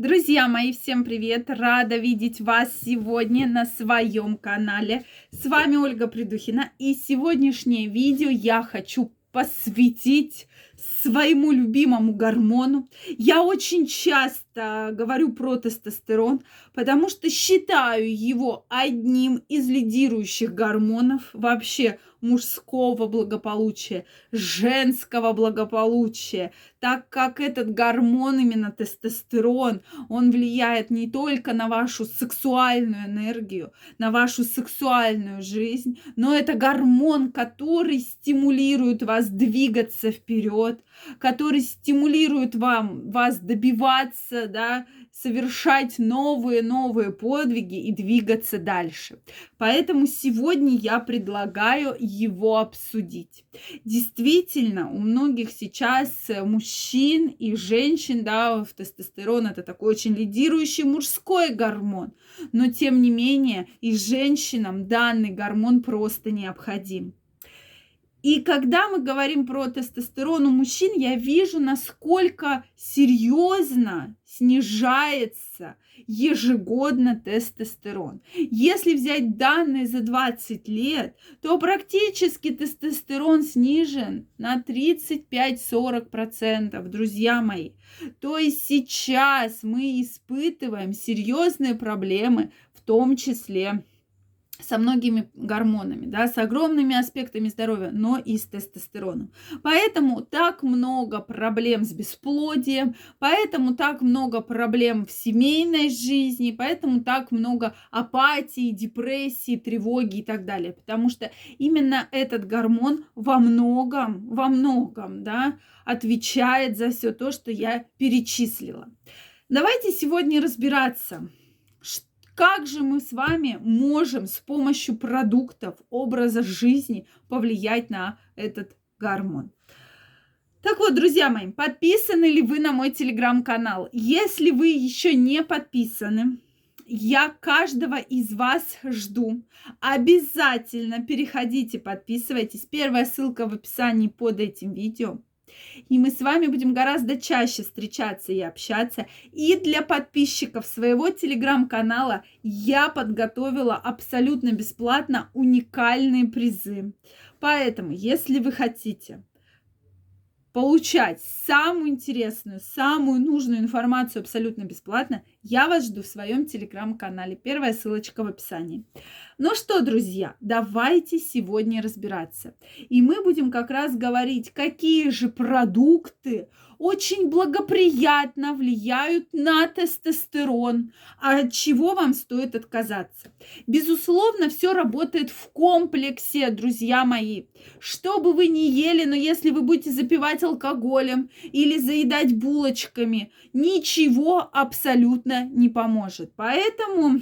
Друзья мои, всем привет! Рада видеть вас сегодня на своем канале. С вами Ольга Придухина. И сегодняшнее видео я хочу посвятить своему любимому гормону. Я очень часто говорю про тестостерон, потому что считаю его одним из лидирующих гормонов вообще мужского благополучия, женского благополучия, так как этот гормон, именно тестостерон, он влияет не только на вашу сексуальную энергию, на вашу сексуальную жизнь, но это гормон, который стимулирует вас двигаться вперед, который стимулирует вам, вас добиваться, да, совершать новые-новые подвиги и двигаться дальше. Поэтому сегодня я предлагаю его обсудить. Действительно, у многих сейчас мужчин и женщин, да, тестостерон это такой очень лидирующий мужской гормон, но тем не менее и женщинам данный гормон просто необходим. И когда мы говорим про тестостерон у мужчин, я вижу, насколько серьезно снижается ежегодно тестостерон. Если взять данные за 20 лет, то практически тестостерон снижен на 35-40%, друзья мои. То есть сейчас мы испытываем серьезные проблемы, в том числе со многими гормонами, да, с огромными аспектами здоровья, но и с тестостероном. Поэтому так много проблем с бесплодием, поэтому так много проблем в семейной жизни, поэтому так много апатии, депрессии, тревоги и так далее. Потому что именно этот гормон во многом, во многом, да, отвечает за все то, что я перечислила. Давайте сегодня разбираться, что как же мы с вами можем с помощью продуктов, образа жизни повлиять на этот гормон? Так вот, друзья мои, подписаны ли вы на мой телеграм-канал? Если вы еще не подписаны, я каждого из вас жду. Обязательно переходите, подписывайтесь. Первая ссылка в описании под этим видео. И мы с вами будем гораздо чаще встречаться и общаться. И для подписчиков своего телеграм-канала я подготовила абсолютно бесплатно уникальные призы. Поэтому, если вы хотите получать самую интересную, самую нужную информацию абсолютно бесплатно, я вас жду в своем телеграм-канале. Первая ссылочка в описании. Ну что, друзья, давайте сегодня разбираться. И мы будем как раз говорить, какие же продукты очень благоприятно влияют на тестостерон, а от чего вам стоит отказаться. Безусловно, все работает в комплексе, друзья мои. Что бы вы ни ели, но если вы будете запивать алкоголем или заедать булочками, ничего абсолютно не поможет. Поэтому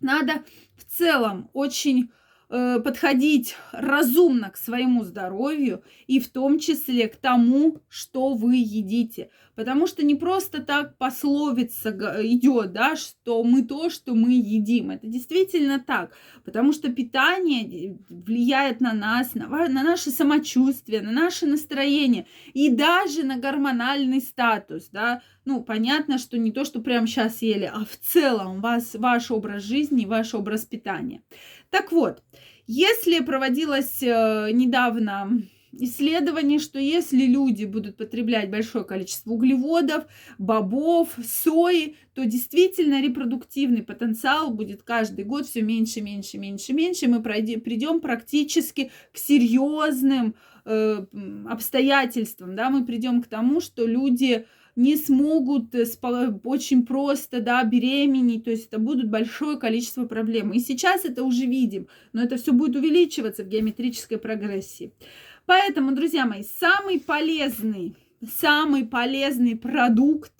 надо в целом очень э, подходить разумно к своему здоровью и в том числе к тому, что вы едите. Потому что не просто так пословица идет, да, что мы то, что мы едим. Это действительно так. Потому что питание влияет на нас, на, на наше самочувствие, на наше настроение и даже на гормональный статус, да. Ну, понятно, что не то, что прямо сейчас ели, а в целом вас, ваш образ жизни, ваш образ питания. Так вот, если проводилось э, недавно исследование, что если люди будут потреблять большое количество углеводов, бобов, сои, то действительно репродуктивный потенциал будет каждый год все меньше, меньше, меньше, меньше. Мы придем практически к серьезным э, обстоятельствам, да, мы придем к тому, что люди не смогут э, очень просто, да, беременеть, то есть это будут большое количество проблем. И сейчас это уже видим, но это все будет увеличиваться в геометрической прогрессии. Поэтому, друзья мои, самый полезный, самый полезный продукт,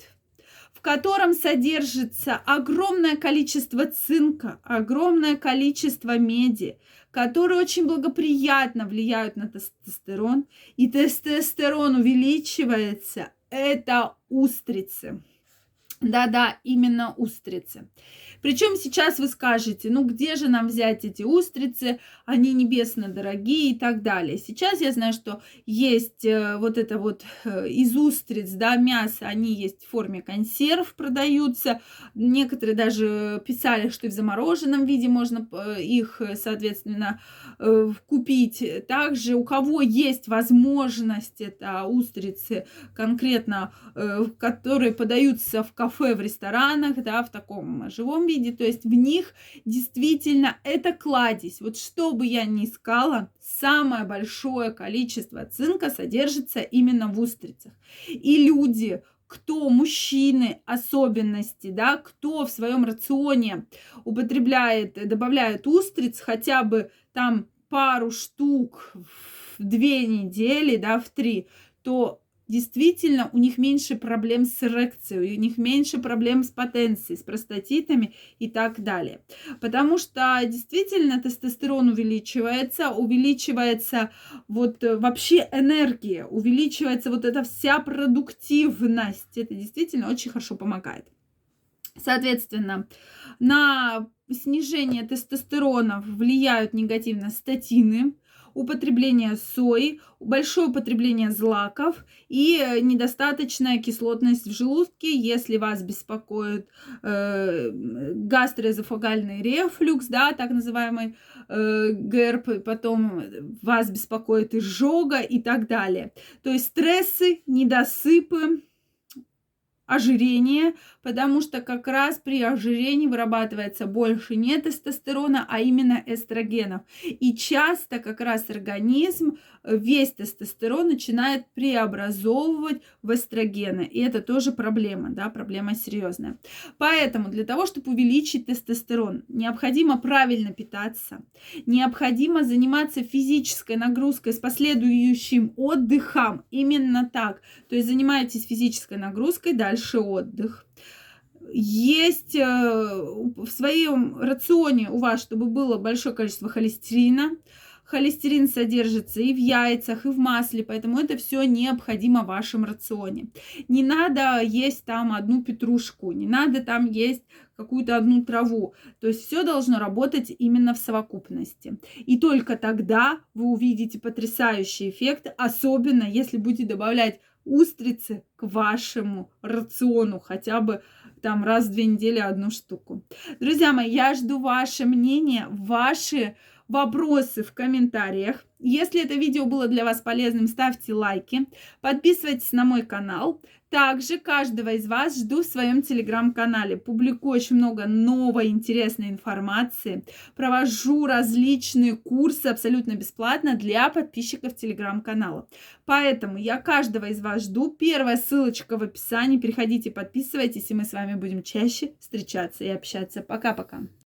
в котором содержится огромное количество цинка, огромное количество меди, которые очень благоприятно влияют на тестостерон, и тестостерон увеличивается, это устрицы. Да-да, именно устрицы. Причем сейчас вы скажете, ну где же нам взять эти устрицы, они небесно дорогие и так далее. Сейчас я знаю, что есть э, вот это вот э, из устриц, да, мясо, они есть в форме консерв, продаются. Некоторые даже писали, что и в замороженном виде можно э, их, соответственно, купить. Также у кого есть возможность, это устрицы конкретно, которые подаются в кафе, в ресторанах, да, в таком живом виде, то есть в них действительно это кладезь. Вот что бы я ни искала, самое большое количество цинка содержится именно в устрицах. И люди, кто мужчины особенности, да, кто в своем рационе употребляет, добавляет устриц хотя бы там пару штук в две недели, да, в три, то действительно у них меньше проблем с эрекцией, у них меньше проблем с потенцией, с простатитами и так далее. Потому что действительно тестостерон увеличивается, увеличивается вот э, вообще энергия, увеличивается вот эта вся продуктивность. Это действительно очень хорошо помогает. Соответственно, на снижение тестостерона влияют негативно статины, употребление сои, большое употребление злаков и э, недостаточная кислотность в желудке, если вас беспокоит э, гастроэзофагальный рефлюкс, да, так называемый э, ГЭРП, потом вас беспокоит изжога и так далее. То есть стрессы, недосыпы, ожирение, потому что как раз при ожирении вырабатывается больше не тестостерона, а именно эстрогенов. И часто как раз организм весь тестостерон начинает преобразовывать в эстрогены. И это тоже проблема, да, проблема серьезная. Поэтому для того, чтобы увеличить тестостерон, необходимо правильно питаться, необходимо заниматься физической нагрузкой с последующим отдыхом. Именно так. То есть занимаетесь физической нагрузкой, дальше отдых есть э, в своем рационе у вас, чтобы было большое количество холестерина, Холестерин содержится и в яйцах, и в масле, поэтому это все необходимо в вашем рационе. Не надо есть там одну петрушку, не надо там есть какую-то одну траву. То есть все должно работать именно в совокупности. И только тогда вы увидите потрясающий эффект, особенно если будете добавлять устрицы к вашему рациону хотя бы там раз в две недели одну штуку. Друзья мои, я жду ваше мнение, ваши вопросы в комментариях. Если это видео было для вас полезным, ставьте лайки, подписывайтесь на мой канал. Также каждого из вас жду в своем телеграм-канале. Публикую очень много новой интересной информации. Провожу различные курсы абсолютно бесплатно для подписчиков телеграм-канала. Поэтому я каждого из вас жду. Первая ссылочка в описании. Переходите, подписывайтесь, и мы с вами будем чаще встречаться и общаться. Пока-пока.